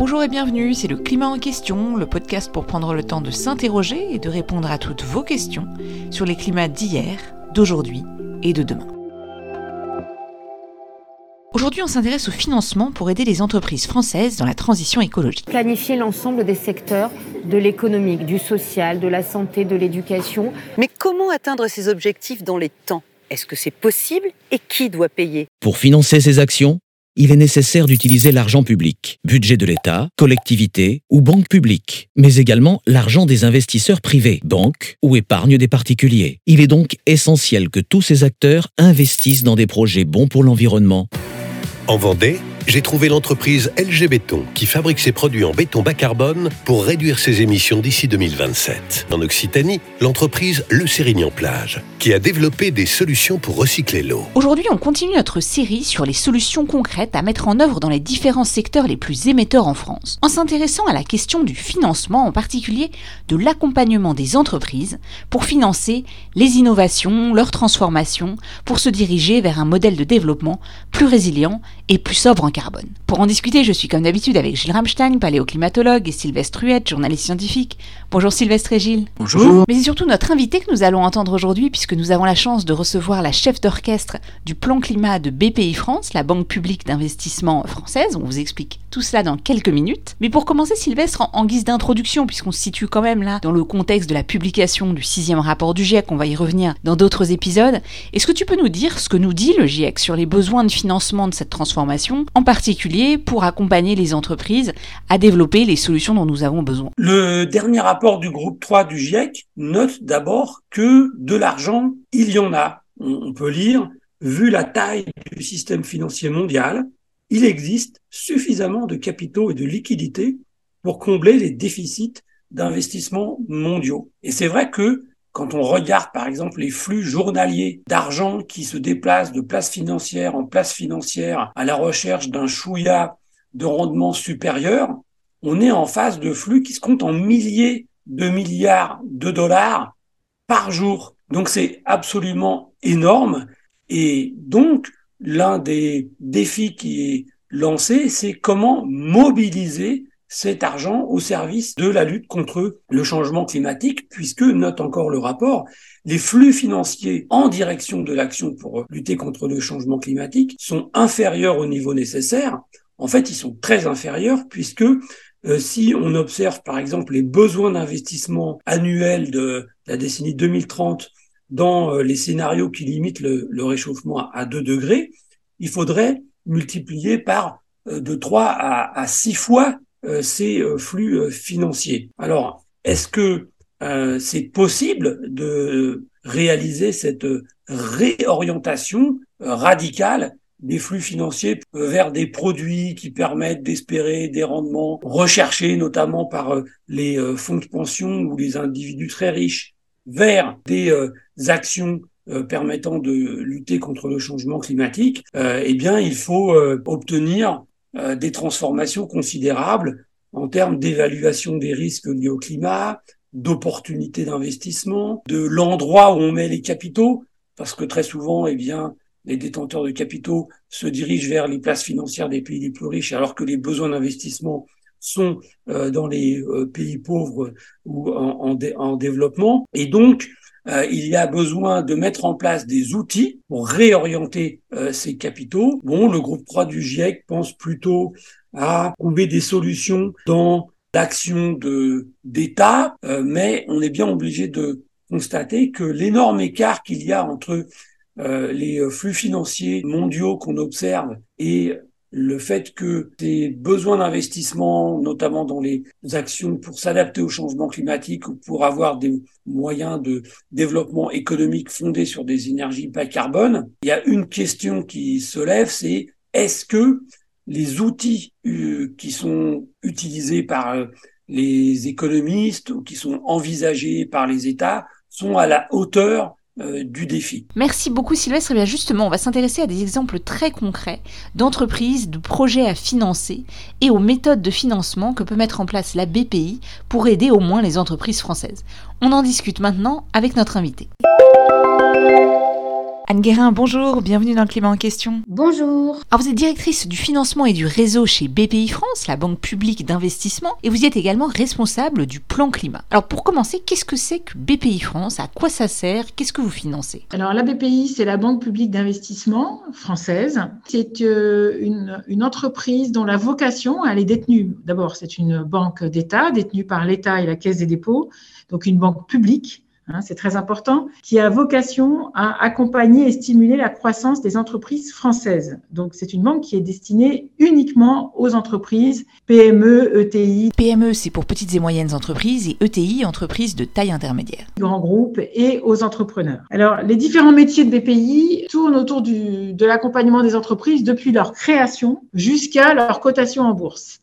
Bonjour et bienvenue, c'est le Climat en question, le podcast pour prendre le temps de s'interroger et de répondre à toutes vos questions sur les climats d'hier, d'aujourd'hui et de demain. Aujourd'hui, on s'intéresse au financement pour aider les entreprises françaises dans la transition écologique. Planifier l'ensemble des secteurs de l'économique, du social, de la santé, de l'éducation. Mais comment atteindre ces objectifs dans les temps? Est-ce que c'est possible et qui doit payer? Pour financer ces actions, il est nécessaire d'utiliser l'argent public, budget de l'État, collectivités ou banques publiques, mais également l'argent des investisseurs privés, banques ou épargne des particuliers. Il est donc essentiel que tous ces acteurs investissent dans des projets bons pour l'environnement en Vendée, j'ai trouvé l'entreprise LG Béton qui fabrique ses produits en béton bas carbone pour réduire ses émissions d'ici 2027. En Occitanie, l'entreprise Le Sérignan Plage qui a développé des solutions pour recycler l'eau. Aujourd'hui, on continue notre série sur les solutions concrètes à mettre en œuvre dans les différents secteurs les plus émetteurs en France, en s'intéressant à la question du financement, en particulier de l'accompagnement des entreprises pour financer les innovations, leur transformation, pour se diriger vers un modèle de développement plus résilient et plus sobre en carbone. Pour en discuter, je suis comme d'habitude avec Gilles Ramstein, paléoclimatologue, et Sylvestre Huette, journaliste scientifique. Bonjour Sylvestre et Gilles. Bonjour. Mais c'est surtout notre invité que nous allons entendre aujourd'hui, puisque que nous avons la chance de recevoir la chef d'orchestre du plan climat de BPI France, la banque publique d'investissement française. On vous explique tout cela dans quelques minutes. Mais pour commencer, Sylvestre, en, guise d'introduction, puisqu'on se situe quand même là dans le contexte de la publication du sixième rapport du GIEC, on va y revenir dans d'autres épisodes, est-ce que tu peux nous dire ce que nous dit le GIEC sur les besoins de financement de cette transformation, en particulier pour accompagner les entreprises à développer les solutions dont nous avons besoin? Le dernier rapport du groupe 3 du GIEC note d'abord que de l'argent il y en a. On peut lire, vu la taille du système financier mondial, il existe suffisamment de capitaux et de liquidités pour combler les déficits d'investissement mondiaux. Et c'est vrai que quand on regarde par exemple les flux journaliers d'argent qui se déplacent de place financière en place financière à la recherche d'un chouïa de rendement supérieur, on est en face de flux qui se comptent en milliers de milliards de dollars par jour. Donc c'est absolument énorme. Et donc, l'un des défis qui est lancé, c'est comment mobiliser cet argent au service de la lutte contre le changement climatique, puisque, note encore le rapport, les flux financiers en direction de l'action pour lutter contre le changement climatique sont inférieurs au niveau nécessaire. En fait, ils sont très inférieurs puisque euh, si on observe par exemple les besoins d'investissement annuels de la décennie 2030 dans euh, les scénarios qui limitent le, réchauffement à 2 degrés, il faudrait multiplier par euh, de 3 à, à 6 fois euh, ces flux financiers. Alors, est-ce que c'est possible de réaliser cette réorientation radicale des flux financiers vers des produits qui permettent d'espérer des rendements recherchés notamment par les fonds de pension ou les individus très riches vers des actions euh, permettant de lutter contre le changement climatique, euh, eh bien, il faut obtenir des transformations considérables en termes d'évaluation des risques liés au climat, d'opportunités d'investissement, de l'endroit où on met les capitaux, parce que très souvent, eh bien, les détenteurs de capitaux se dirigent vers les places financières des pays les plus riches, alors que les besoins d'investissement sont euh, dans les euh, pays pauvres ou en, en, développement. Et donc, euh, il y a besoin de mettre en place des outils pour réorienter ces capitaux. Bon, le groupe 3 du GIEC pense plutôt à trouver des solutions dans l'action de d'État, mais on est bien obligé de constater que l'énorme écart qu'il y a entre les flux financiers mondiaux qu'on observe et le fait que des besoins d'investissement, notamment dans les actions pour s'adapter au changement climatique ou pour avoir des moyens de développement économique fondés sur des énergies bas carbone, il y a une question qui se lève, c'est est-ce que les outils euh, qui sont utilisés par euh, les économistes ou qui sont envisagés par les États sont à la hauteur euh, du défi. Merci beaucoup Sylvestre. Et eh bien justement, on va s'intéresser à des exemples très concrets d'entreprises, de projets à financer et aux méthodes de financement que peut mettre en place la BPI pour aider au moins les entreprises françaises. On en discute maintenant avec notre invité. Anne Guérin, bonjour, bienvenue dans le climat en question. Bonjour. Alors vous êtes directrice du financement et du réseau chez BPI France, la banque publique d'investissement, et vous êtes également responsable du plan climat. Alors pour commencer, qu'est-ce que c'est que BPI France? À quoi ça sert? Qu'est-ce que vous financez? Alors la BPI, c'est la banque publique d'investissement française. C'est euh, une, une entreprise dont la vocation, elle est détenue. D'abord, c'est une banque d'État, détenue par l'État et la Caisse des dépôts, donc une banque publique Hein, c'est très important, qui a vocation à accompagner et stimuler la croissance des entreprises françaises. Donc, c'est une banque qui est destinée uniquement aux entreprises PME, ETI. PME, c'est pour petites et moyennes entreprises et ETI, entreprises de taille intermédiaire. Grands groupes et aux entrepreneurs. Alors, les différents métiers de BPI tournent autour du, de l'accompagnement des entreprises depuis leur création jusqu'à leur cotation en bourse.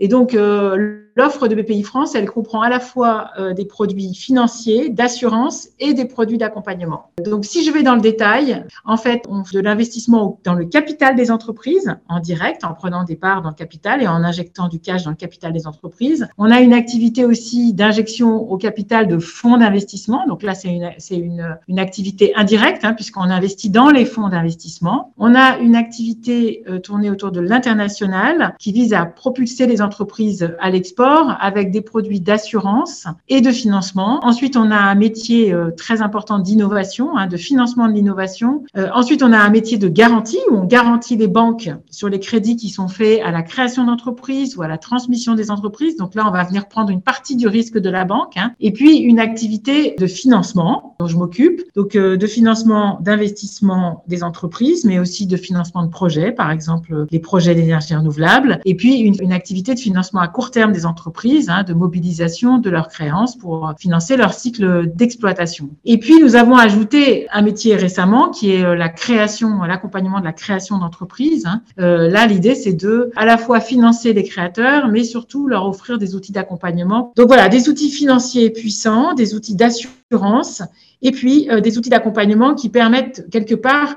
Et donc, euh, l'offre de BPI France, elle comprend à la fois euh, des produits financiers, d'assurance et des produits d'accompagnement. Donc, si je vais dans le détail, en fait, on fait de l'investissement dans le capital des entreprises en direct, en prenant des parts dans le capital et en injectant du cash dans le capital des entreprises. On a une activité aussi d'injection au capital de fonds d'investissement. Donc là, c'est une, une, une activité indirecte, hein, puisqu'on investit dans les fonds d'investissement. On a une activité euh, tournée autour de l'international qui vise à propulser les entreprises à l'export avec des produits d'assurance et de financement. Ensuite, on a un métier euh, très important d'innovation, hein, de financement de l'innovation. Euh, ensuite, on a un métier de garantie où on garantit les banques sur les crédits qui sont faits à la création d'entreprises ou à la transmission des entreprises. Donc là, on va venir prendre une partie du risque de la banque. Hein. Et puis, une activité de financement dont je m'occupe. Donc, euh, de financement d'investissement des entreprises, mais aussi de financement de projets, par exemple les projets d'énergie renouvelable. Et puis, une, une activité de financement à court terme des entreprises entreprises, hein, de mobilisation de leurs créances pour financer leur cycle d'exploitation. Et puis, nous avons ajouté un métier récemment qui est euh, la création, l'accompagnement de la création d'entreprises. Hein. Euh, là, l'idée, c'est de à la fois financer les créateurs, mais surtout leur offrir des outils d'accompagnement. Donc voilà, des outils financiers puissants, des outils d'assurance et puis euh, des outils d'accompagnement qui permettent quelque part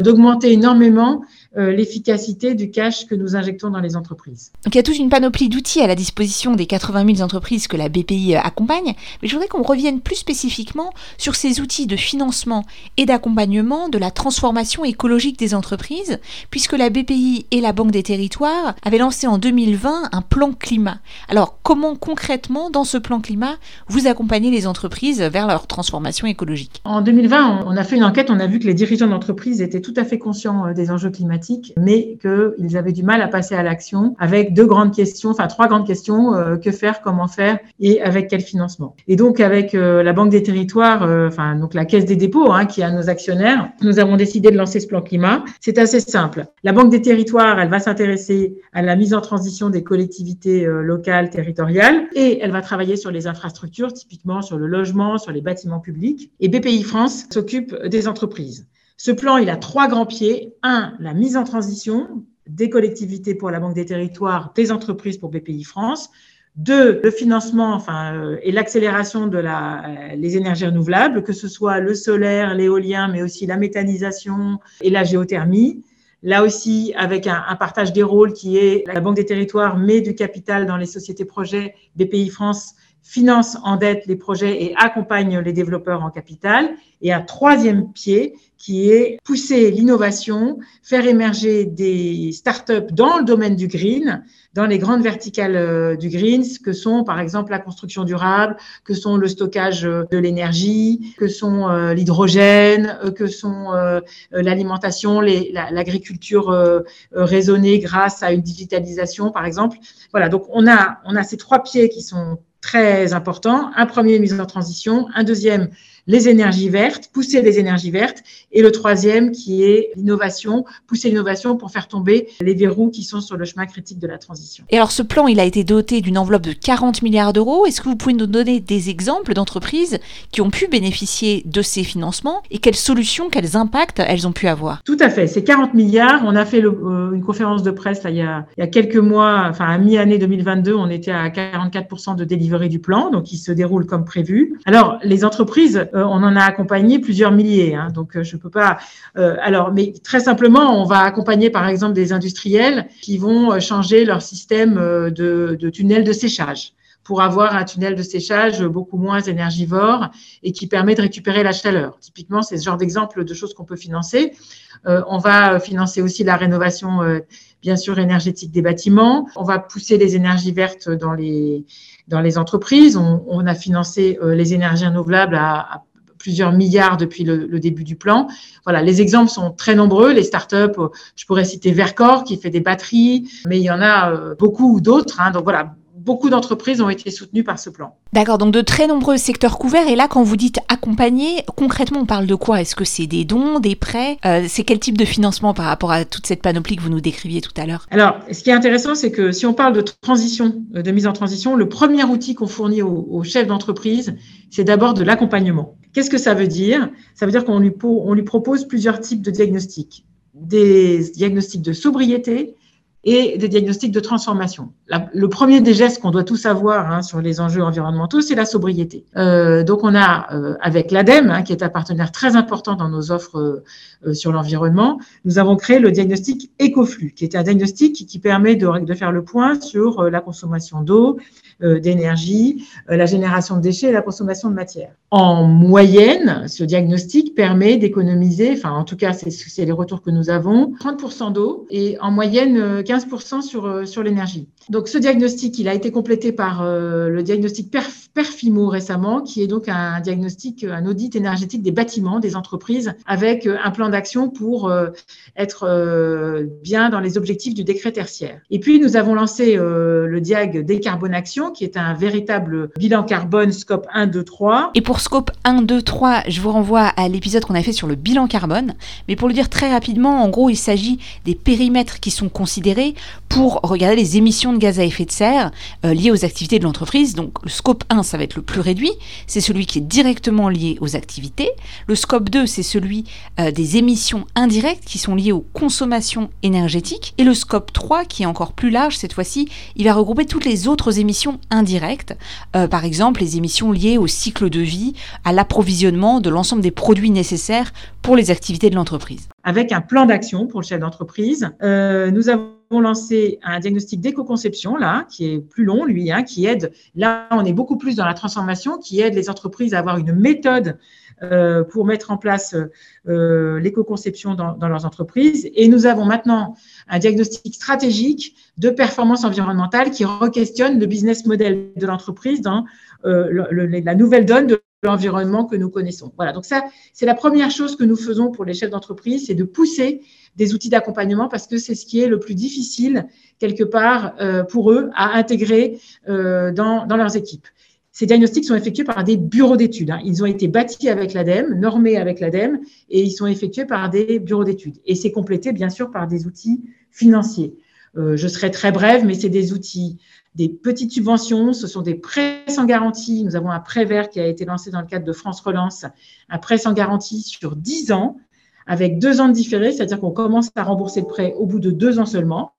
d'augmenter énormément l'efficacité du cash que nous injectons dans les entreprises. Donc il y a toute une panoplie d'outils à la disposition des 80 000 entreprises que la BPI accompagne, mais je voudrais qu'on revienne plus spécifiquement sur ces outils de financement et d'accompagnement de la transformation écologique des entreprises, puisque la BPI et la Banque des Territoires avaient lancé en 2020 un plan climat. Alors comment concrètement, dans ce plan climat, vous accompagnez les entreprises vers leur transformation écologique? En 2020, on a fait une enquête, on a vu que les dirigeants d'entreprise étaient tout à fait conscients euh, des enjeux climatiques, mais qu'ils avaient du mal à passer à l'action avec deux grandes questions, enfin trois grandes questions, euh, que faire, comment faire et avec quel financement. Et donc avec euh, la Banque des Territoires, enfin donc la Caisse des dépôts, hein, qui a nos actionnaires, nous avons décidé de lancer ce plan climat. C'est assez simple. La Banque des Territoires, elle va s'intéresser à la mise en transition des collectivités locales, territoriales, et elle va travailler sur les infrastructures, typiquement sur le logement, sur les bâtiments publics. Et BPI France s'occupe des entreprises. Ce plan, il a trois grands pieds. Un, la mise en transition des collectivités pour la Banque des territoires, des entreprises pour BPI France. Deux, le financement enfin, euh, et l'accélération de la, euh, énergies renouvelables, que ce soit le solaire, l'éolien, mais aussi la méthanisation et la géothermie. Là aussi, avec un, un, partage des rôles qui est la Banque des territoires met du capital dans les sociétés projets. BPI France finance en dette les projets et accompagne les développeurs en capital. Et un troisième pied qui est pousser l'innovation, faire émerger des startups dans le domaine du green, dans les grandes verticales euh, du green, que sont par exemple la construction durable, que sont le stockage euh, de l'énergie, que sont euh, l'hydrogène, que sont l'alimentation, l'agriculture raisonnée grâce à une digitalisation par exemple. Voilà, donc on a on a ces trois pieds qui sont très importants. Un premier mise en transition, un deuxième les énergies vertes, pousser les énergies vertes, et le troisième qui est l'innovation, pousser l'innovation pour faire tomber les verrous qui sont sur le chemin critique de la transition. Et alors ce plan, il a été doté d'une enveloppe de 40 milliards d'euros. Est-ce que vous pouvez nous donner des exemples d'entreprises qui ont pu bénéficier de ces financements et quelles solutions, quels impacts elles ont pu avoir? Tout à fait, c'est 40 milliards. On a fait le, euh, une conférence de presse là, il, y a, il y a quelques mois, enfin à mi-année 2022, on était à 44% de délivrer du plan, donc il se déroule comme prévu. Alors les entreprises euh, on en a accompagné plusieurs milliers. Hein, donc, euh, je peux pas. Euh, alors, mais très simplement, on va accompagner par exemple des industriels qui vont changer leur système de, tunnel de séchage pour avoir un tunnel de séchage beaucoup moins énergivore et qui permet de récupérer la chaleur. Typiquement, c'est ce genre d'exemple de choses qu'on peut financer. Euh, on va financer aussi la rénovation, euh, bien sûr, énergétique des bâtiments. On va pousser les énergies vertes dans les, dans les entreprises. On, a financé euh, les énergies renouvelables à, plusieurs milliards depuis le, début du plan. Voilà, les exemples sont très nombreux. Les startups, je pourrais citer Vercor qui fait des batteries, mais il y en a beaucoup d'autres. Hein. donc voilà, beaucoup d'entreprises ont été soutenues par ce plan. D'accord, donc de très nombreux secteurs couverts. Et là, quand vous dites accompagner, concrètement, on parle de quoi? Est-ce que c'est des dons, des prêts? Euh, C'est quel type de financement par rapport à toute cette panoplie que vous nous décriviez tout à l'heure? Alors, ce qui est intéressant, c'est que si on parle de transition, euh, de mise en transition, le premier outil qu'on fournit aux, chefs d'entreprise, c'est d'abord de l'accompagnement. Qu'est-ce que ça veut dire? Ça veut dire qu'on lui, on lui propose plusieurs types de diagnostics. Des diagnostics de sobriété, et des diagnostics de transformation. le premier des gestes qu'on doit tous avoir hein, sur les enjeux environnementaux, c'est la sobriété. Euh, donc on a euh, avec l'ADEME, hein, qui est un partenaire très important dans nos offres euh, sur l'environnement, nous avons créé le diagnostic Ecoflux, qui est un diagnostic qui, permet de, de, faire le point sur la consommation d'eau, d'énergie, la génération de déchets et la consommation de matière. En moyenne, ce diagnostic permet d'économiser, enfin en tout cas c'est les retours que nous avons, 30% d'eau et en moyenne 15% sur, euh, sur l'énergie. Donc ce diagnostic, il a été complété par euh, le diagnostic Perfimo récemment, qui est donc un diagnostic, un audit énergétique des bâtiments, des entreprises, avec euh, un plan d'action pour être bien dans les objectifs du décret tertiaire. Et puis nous avons lancé le Diag Décarbonation, qui est un véritable bilan carbone scope 1, 2, 3. Et pour scope 1, 2, 3, je vous renvoie à l'épisode qu'on a fait sur le bilan carbone. Mais pour le dire très rapidement, en gros, il s'agit des périmètres qui sont considérés pour regarder les émissions de gaz à effet de serre euh, liées aux activités de l'entreprise. Donc scope 1, ça va être le plus réduit, c'est celui qui est directement lié aux activités. Le scope 2, c'est celui euh, des émissions indirectes qui sont liées aux consommations énergétiques. Et le scope 3, qui est encore plus large cette fois-ci, il va regrouper toutes les autres émissions indirectes, euh, par exemple les émissions liées au cycle de vie, à l'approvisionnement de l'ensemble des produits nécessaires pour les activités de l'entreprise. Avec un plan d'action pour le chef d'entreprise, nous avons lancé un diagnostic d'éco-conception, là, qui est plus long, lui, hein, qui aide, là, on est beaucoup plus dans la transformation, qui aide les entreprises à avoir une méthode euh, pour mettre en place euh, l'éco-conception dans, leurs entreprises. Et nous avons maintenant un diagnostic stratégique de performance environnementale qui re-questionne le business model de l'entreprise dans euh, la nouvelle donne de l'environnement que nous connaissons. Voilà, donc ça, c'est la première chose que nous faisons pour les chefs d'entreprise, c'est de pousser des outils d'accompagnement parce que c'est ce qui est le plus difficile quelque part euh, pour eux à intégrer euh, dans, dans, leurs équipes. Ces diagnostics sont effectués par des bureaux d'études. Hein. Ils ont été bâtis avec l'ADEME, normés avec l'ADEME, et ils sont effectués par des bureaux d'études. Et c'est complété, bien sûr, par des outils financiers. Euh, je serai très brève, mais c'est des outils, des petites subventions, ce sont des prêts sans garantie. Nous avons un prêt vert qui a été lancé dans le cadre de France Relance, un prêt sans garantie sur 10 ans, avec deux ans de différé, c'est-à-dire qu'on commence à rembourser le prêt au bout de deux ans seulement.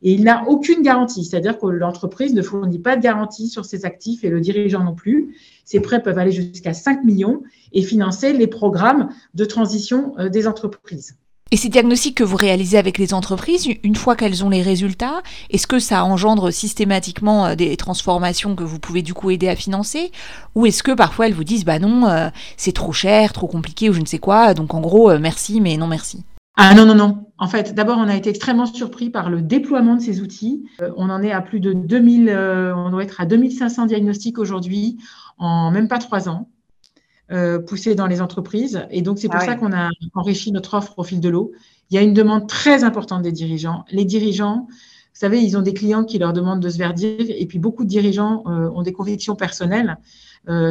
Et il n'a aucune garantie, c'est-à-dire que l'entreprise ne fournit pas de garantie sur ses actifs et le dirigeant non plus. Ces prêts peuvent aller jusqu'à 5 millions et financer les programmes de transition euh, des entreprises. Et ces diagnostics que vous réalisez avec les entreprises, une fois qu'elles ont les résultats, est-ce que ça engendre systématiquement euh, des transformations que vous pouvez du coup aider à financer? Ou est-ce que parfois elles vous disent bah non, euh, c'est trop cher, trop compliqué ou je ne sais quoi, donc en gros euh, merci mais non merci? Ah non, non, non. En fait, d'abord, on a été extrêmement surpris par le déploiement de ces outils. on en est à plus de 2000, on doit être à 2500 diagnostics aujourd'hui en même pas trois ans. Euh, poussé dans les entreprises. Et donc, c'est pour ah ça qu'on a enrichi notre offre au fil de l'eau. Il y a une demande très importante des dirigeants. Les dirigeants, vous savez, ils ont des clients qui leur demandent de se verdir et puis beaucoup de dirigeants euh, ont des convictions personnelles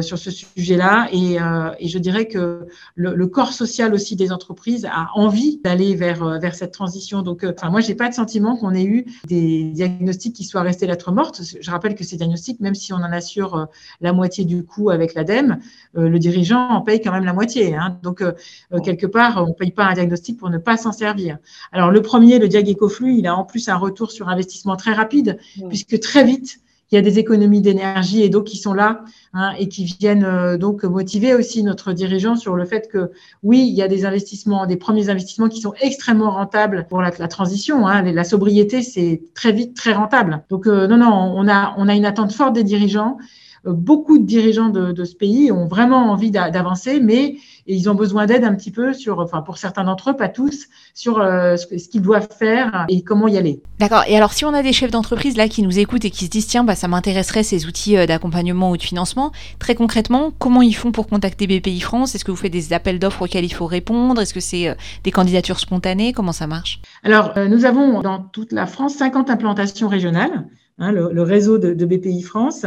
sur ce sujet-là. Et, euh, et, je dirais que le, le, corps social aussi des entreprises a envie d'aller vers, euh, vers cette transition. Donc, enfin, moi, j'ai pas de sentiment qu'on ait eu des diagnostics qui soient restés lettres mortes. Je rappelle que ces diagnostics, même si on en assure la moitié du coût avec l'ADEME, le dirigeant en paye quand même la moitié. Hein. Donc, quelque part, on paye pas un diagnostic pour ne pas s'en servir. Alors, le premier, le Diag il a en plus un retour sur investissement très rapide, puisque très vite, il y a des économies d'énergie et d'eau qui sont là hein, et qui viennent euh, donc motiver aussi notre dirigeant sur le fait que oui, il y a des investissements, des premiers investissements qui sont extrêmement rentables pour la, transition. Hein. La sobriété, c'est très vite très rentable. Donc euh, non, non, on a, on a une attente forte des dirigeants. Euh, beaucoup de dirigeants de, ce pays ont vraiment envie d'avancer, mais ils ont besoin d'aide un petit peu sur, enfin pour certains d'entre eux, pas tous, sur euh, ce, qu'ils doivent faire et comment y aller. D'accord. Et alors, si on a des chefs d'entreprise là qui nous écoutent et qui se disent tiens, bah, ça m'intéresserait ces outils euh, d'accompagnement ou de financement, très concrètement, comment ils font pour contacter BPI France? Est-ce que vous faites des appels d'offres auxquels il faut répondre? Est-ce que c'est des candidatures spontanées? Comment ça marche? Alors, nous avons dans toute la France 50 implantations régionales. Hein, le, réseau de, BPI France,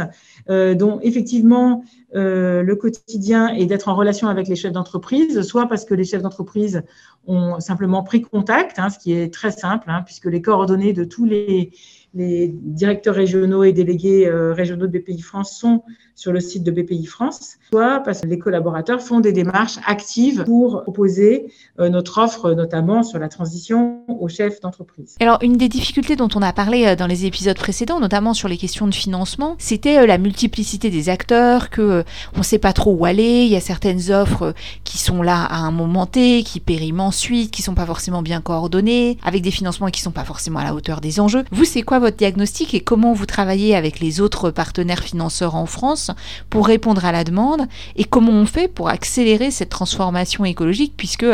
euh, dont effectivement euh, le quotidien est d'être en relation avec les chefs d'entreprise, soit parce que les chefs d'entreprise ont simplement pris contact, hein, ce qui est très simple, hein, puisque les coordonnées de tous les, les directeurs régionaux et délégués euh, régionaux de BPI France sont sur le site de BPI France, soit parce que les collaborateurs font des démarches actives pour proposer euh, notre offre, notamment sur la transition aux chefs d'entreprise. Alors, une des difficultés dont on a parlé euh, dans les épisodes précédents, notamment sur les questions de financement, c'était la multiplicité des acteurs, que on ne sait pas trop où aller, il y a certaines offres qui sont là à un moment T, qui périment ensuite, qui sont pas forcément bien coordonnées, avec des financements qui sont pas forcément à la hauteur des enjeux. Vous, c'est quoi votre diagnostic et comment vous travaillez avec les autres partenaires financeurs en France pour répondre à la demande et comment on fait pour accélérer cette transformation écologique puisque,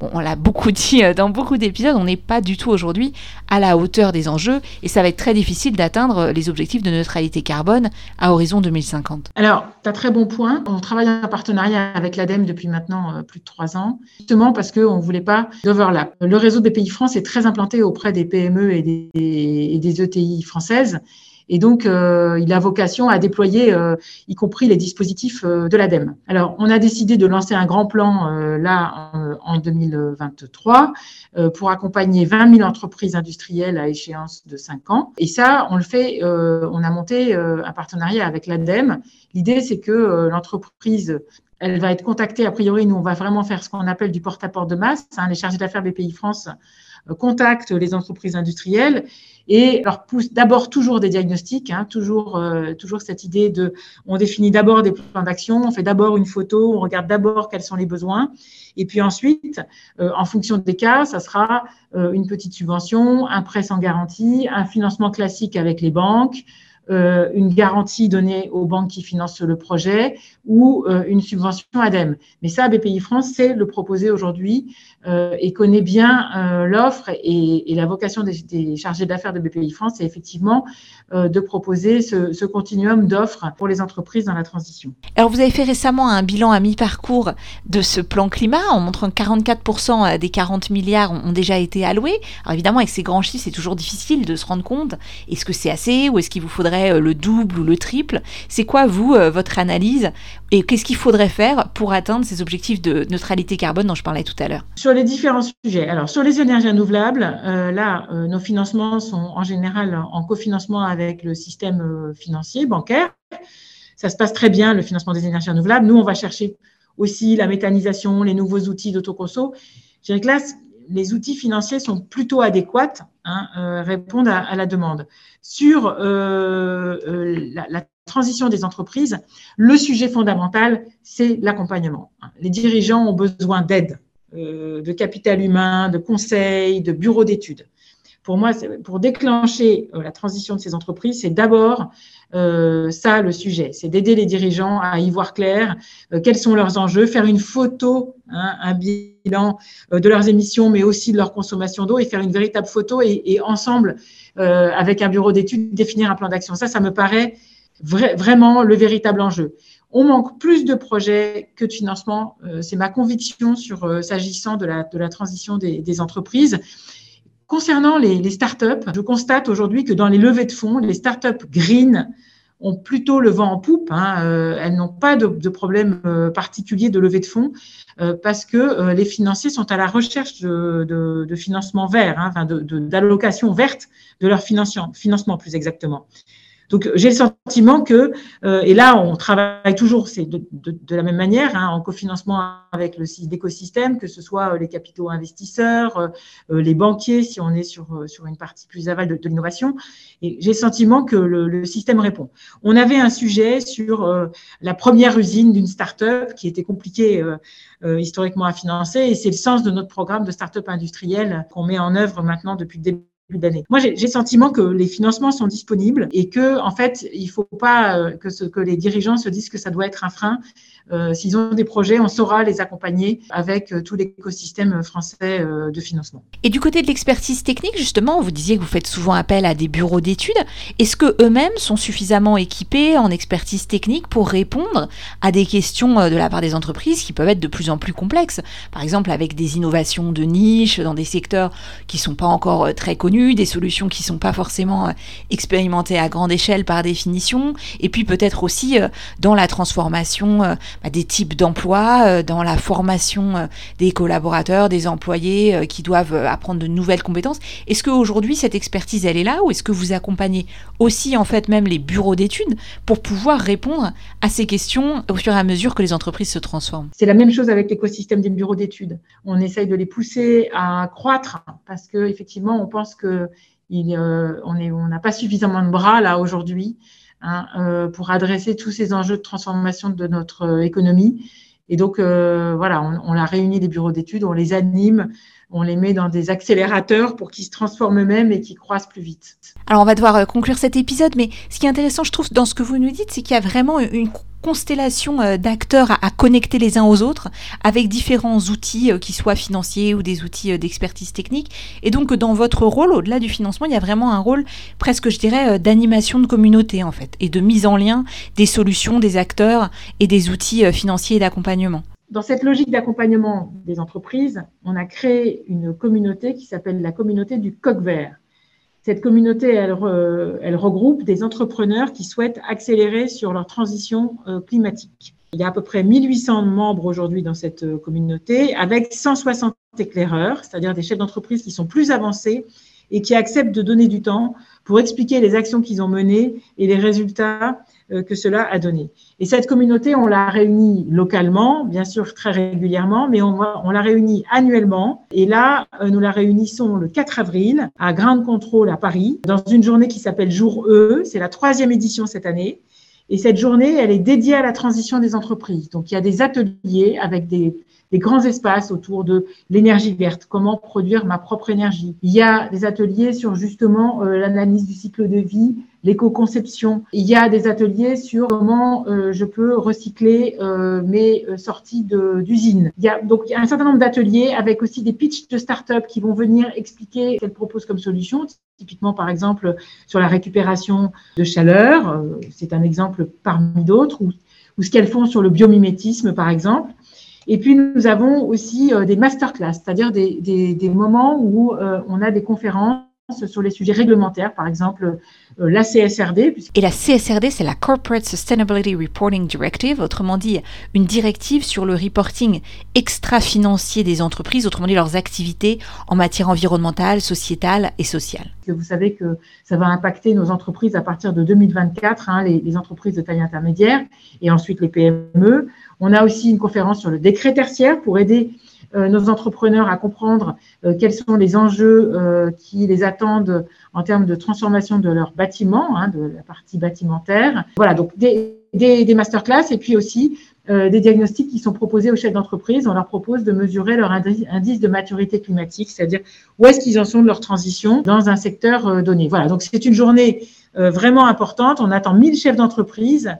on l'a beaucoup dit euh, dans beaucoup d'épisodes, on n'est pas du tout aujourd'hui à la hauteur des enjeux et ça va être très difficile d'atteindre les objectifs de neutralité carbone à horizon 2050. Alors, tu as très bon point. On travaille en partenariat avec l'ADEME depuis maintenant euh, plus de trois ans, justement parce qu'on ne voulait pas d'overlap. Le réseau des pays France est très implanté auprès des PME et des, et des ETI française. Et donc, euh, il a vocation à déployer, euh, y compris les dispositifs euh, de l'ADEME. Alors, on a décidé de lancer un grand plan là en 2023 pour accompagner 20 000 entreprises industrielles à échéance de 5 ans. Et ça, on le fait, on a monté un partenariat avec l'ADEME. L'idée, c'est que l'entreprise elle va être contactée. A priori, nous, on va vraiment faire ce qu'on appelle du porte-à-porte de masse. Hein. les chargés d'affaires BPI France contactent les entreprises industrielles et leur pousse d'abord toujours des diagnostics, hein, toujours, euh, toujours cette idée de, on définit d'abord des plans d'action, on fait d'abord une photo, on regarde d'abord quels sont les besoins, et puis ensuite, euh, en fonction des cas, ça sera euh, une petite subvention, un prêt sans garantie, un financement classique avec les banques, euh, une garantie donnée aux banques qui financent le projet ou euh, une subvention ADEME. Mais ça, BPI France sait le proposer aujourd'hui euh, et connaît bien l'offre et, la vocation des, chargés d'affaires de BPI France, c'est effectivement de proposer ce, ce continuum d'offres pour les entreprises dans la transition. Alors, vous avez fait récemment un bilan à mi-parcours de ce plan climat en montrant que 44% des 40 milliards ont déjà été alloués. Alors, évidemment, avec ces grands chiffres, c'est toujours difficile de se rendre compte. Est-ce que c'est assez ou est-ce qu'il vous faudrait euh, le double ou le triple. C'est quoi, vous, euh, votre analyse et qu'est-ce qu'il faudrait faire pour atteindre ces objectifs de neutralité carbone dont je parlais tout à l'heure? Sur les différents sujets. Alors, sur les énergies renouvelables, euh, là, nos financements sont en général en cofinancement avec le système financier, bancaire. Ça se passe très bien, le financement des énergies renouvelables. Nous, on va chercher aussi la méthanisation, les nouveaux outils d'autoconso. Je dirais que là, les outils financiers sont plutôt adéquats, hein, euh, répondent à, la demande. Sur euh, euh, la, transition des entreprises, le sujet fondamental, c'est l'accompagnement. Les dirigeants ont besoin d'aide, de capital humain, de conseils, de bureaux d'études. Pour moi, pour déclencher la transition de ces entreprises, c'est d'abord euh, ça le sujet, c'est d'aider les dirigeants à y voir clair, euh, quels sont leurs enjeux, faire une photo, hein, un bilan euh, de leurs émissions, mais aussi de leur consommation d'eau et faire une véritable photo et, ensemble, avec un bureau d'études, définir un plan d'action. Ça, ça me paraît vraiment le véritable enjeu. On manque plus de projets que de financement. c'est ma conviction sur s'agissant de la, transition des entreprises. Concernant les, les startups, je constate aujourd'hui que dans les levées de fonds, les startups green ont plutôt le vent en poupe. Hein, euh, elles n'ont pas de, de problème euh, particulier de levée de fonds euh, parce que les financiers sont à la recherche de, de, de financement vert, hein, d'allocation verte de leur financement, financement plus exactement. Donc j'ai le sentiment que, euh, et là on travaille toujours c'est de, de, la même manière, hein, en cofinancement avec le l'écosystème, que ce soit euh, les capitaux investisseurs, euh, les banquiers, si on est sur, sur une partie plus aval de, l'innovation, et j'ai le sentiment que le, le, système répond. On avait un sujet sur la première usine d'une start-up qui était compliquée historiquement à financer, et c'est le sens de notre programme de start-up industrielle qu'on met en œuvre maintenant depuis le début d'année. Moi, j'ai le sentiment que les financements sont disponibles et que, en fait, il ne faut pas euh, que, ce, que les dirigeants se disent que ça doit être un frein. Euh, S'ils ont des projets, on saura les accompagner avec euh, tout l'écosystème français euh, de financement. Et du côté de l'expertise technique, justement, vous disiez que vous faites souvent appel à des bureaux d'études. Est-ce que eux-mêmes sont suffisamment équipés en expertise technique pour répondre à des questions de la part des entreprises qui peuvent être de plus en plus complexes? Par exemple, avec des innovations de niche dans des secteurs qui sont pas encore très connus, des solutions qui sont pas forcément expérimentées à grande échelle par définition, et puis peut-être aussi dans la transformation bah, des types d'emplois, euh, dans la formation euh, des collaborateurs, des employés euh, qui doivent apprendre de nouvelles compétences. Est-ce qu'aujourd'hui, cette expertise, elle est là ou est-ce que vous accompagnez aussi, en fait, même les bureaux d'études pour pouvoir répondre à ces questions au fur et à mesure que les entreprises se transforment? C'est la même chose avec l'écosystème des bureaux d'études. On essaye de les pousser à croître parce qu'effectivement, on pense que on n'a pas suffisamment de bras là aujourd'hui Hein, euh, pour adresser tous ces enjeux de transformation de notre euh, économie. Et donc, euh, voilà, on, on, a réuni des bureaux d'études, on les anime, on les met dans des accélérateurs pour qu'ils se transforment eux-mêmes et qu'ils croissent plus vite. Alors, on va devoir conclure cet épisode, mais ce qui est intéressant, je trouve, dans ce que vous nous dites, c'est qu'il y a vraiment une constellation euh, d'acteurs à, connecter les uns aux autres avec différents outils, euh, qui soient financiers ou des outils euh, d'expertise technique. Et donc, dans votre rôle, au-delà du financement, il y a vraiment un rôle presque, je dirais, d'animation de communauté, en fait, et de mise en lien des solutions, des acteurs et des outils financiers et d'accompagnement. Dans cette logique d'accompagnement des entreprises, on a créé une communauté qui s'appelle la communauté du coq vert. Cette communauté, elle, regroupe des entrepreneurs qui souhaitent accélérer sur leur transition euh, climatique. Il y a à peu près 1800 membres aujourd'hui dans cette euh, communauté, avec 160 éclaireurs, c'est-à-dire des chefs d'entreprise qui sont plus avancés et qui acceptent de donner du temps pour expliquer les actions qu'ils ont menées et les résultats que cela a donné. Et cette communauté, on l'a réunie localement, bien sûr très régulièrement, mais on, la réunit annuellement. Et là, euh, nous la réunissons le 4 avril à Ground Control à Paris, dans une journée qui s'appelle Jour E. C'est la troisième édition cette année. Et cette journée, elle est dédiée à la transition des entreprises. Donc, il y a des ateliers avec des, des grands espaces autour de l'énergie verte, comment produire ma propre énergie. Il y a des ateliers sur justement euh, l'analyse du cycle de vie, l'éco-conception. Il y a des ateliers sur comment euh, je peux recycler euh, mes sorties d'usine. Il y a donc il y a un certain nombre d'ateliers avec aussi des pitchs de start-up qui vont venir expliquer ce qu'elles proposent comme solution. Typiquement, par exemple, sur la récupération de chaleur, c'est un exemple parmi d'autres, ou, ce qu'elles font sur le biomimétisme, par exemple. Et puis, nous avons aussi euh, des masterclass, c'est-à-dire des, moments où euh, on a des conférences sur les sujets réglementaires, par exemple euh, la CSRD. Et la CSRD, c'est la Corporate Sustainability Reporting Directive, autrement dit une directive sur le reporting extra-financier des entreprises, autrement dit leurs activités en matière environnementale, sociétale et sociale. Vous savez que ça va impacter nos entreprises à partir de 2024, hein, les, les entreprises de taille intermédiaire et ensuite les PME. On a aussi une conférence sur le décret tertiaire pour aider nos entrepreneurs à comprendre euh, quels sont les enjeux euh, qui les attendent en termes de transformation de leur bâtiment, hein, de la partie bâtimentaire. Voilà, donc des, des, masterclass et puis aussi des diagnostics qui sont proposés aux chefs d'entreprise. On leur propose de mesurer leur indice de maturité climatique, c'est-à-dire où est-ce qu'ils en sont de leur transition dans un secteur donné. Voilà, donc c'est une journée vraiment importante. On attend 1000 chefs d'entreprise.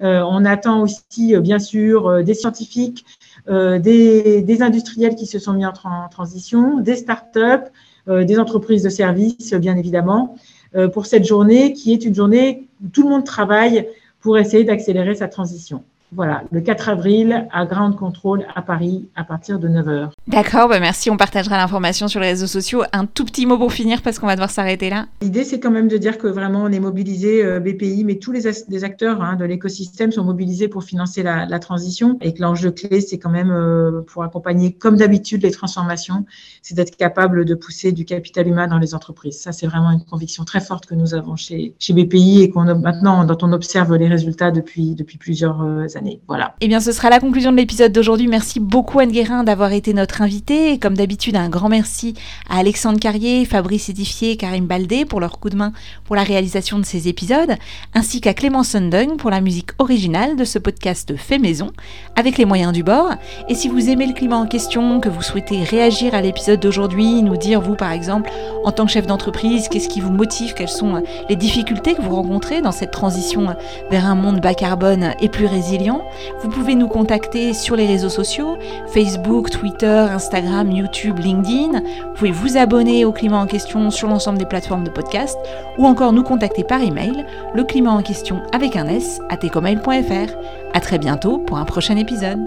on attend aussi, bien sûr, des scientifiques, euh, des, industriels qui se sont mis en, transition, des startups, euh, des entreprises de services, bien évidemment, euh, pour cette journée qui est une journée où tout le monde travaille pour essayer d'accélérer sa transition. Voilà, le 4 avril à Ground Control à Paris à partir de 9h. D'accord, bah merci, on partagera l'information sur les réseaux sociaux. Un tout petit mot pour finir parce qu'on va devoir s'arrêter là. L'idée, c'est quand même de dire que vraiment on est mobilisé, euh, BPI, mais tous les, acteurs hein, de l'écosystème sont mobilisés pour financer la, transition et que l'enjeu clé, c'est quand même euh, pour accompagner, comme d'habitude, les transformations, c'est d'être capable de pousser du capital humain dans les entreprises. Ça, c'est vraiment une conviction très forte que nous avons chez, chez BPI et qu'on maintenant, dont on observe les résultats depuis, depuis plusieurs euh, années. Voilà. Eh bien, ce sera la conclusion de l'épisode d'aujourd'hui. Merci beaucoup, Anne Guérin, d'avoir été notre invités. comme d'habitude, un grand merci à Alexandre Carrier, Fabrice Édifié, Karim Baldé pour leur coup de main pour la réalisation de ces épisodes, ainsi qu'à Clément Sundung pour la musique originale de ce podcast fait maison, avec les moyens du bord. Et si vous aimez le climat en question, que vous souhaitez réagir à l'épisode d'aujourd'hui, nous dire, vous par exemple, en tant que chef d'entreprise, qu'est-ce qui vous motive, quelles sont les difficultés que vous rencontrez dans cette transition vers un monde bas carbone et plus résilient, vous pouvez nous contacter sur les réseaux sociaux, Facebook, Twitter, Instagram, YouTube, LinkedIn. Vous pouvez vous abonner au climat en question sur l'ensemble des plateformes de podcast ou encore nous contacter par email, le climat en question avec un S à tecomail.fr. À très bientôt pour un prochain épisode.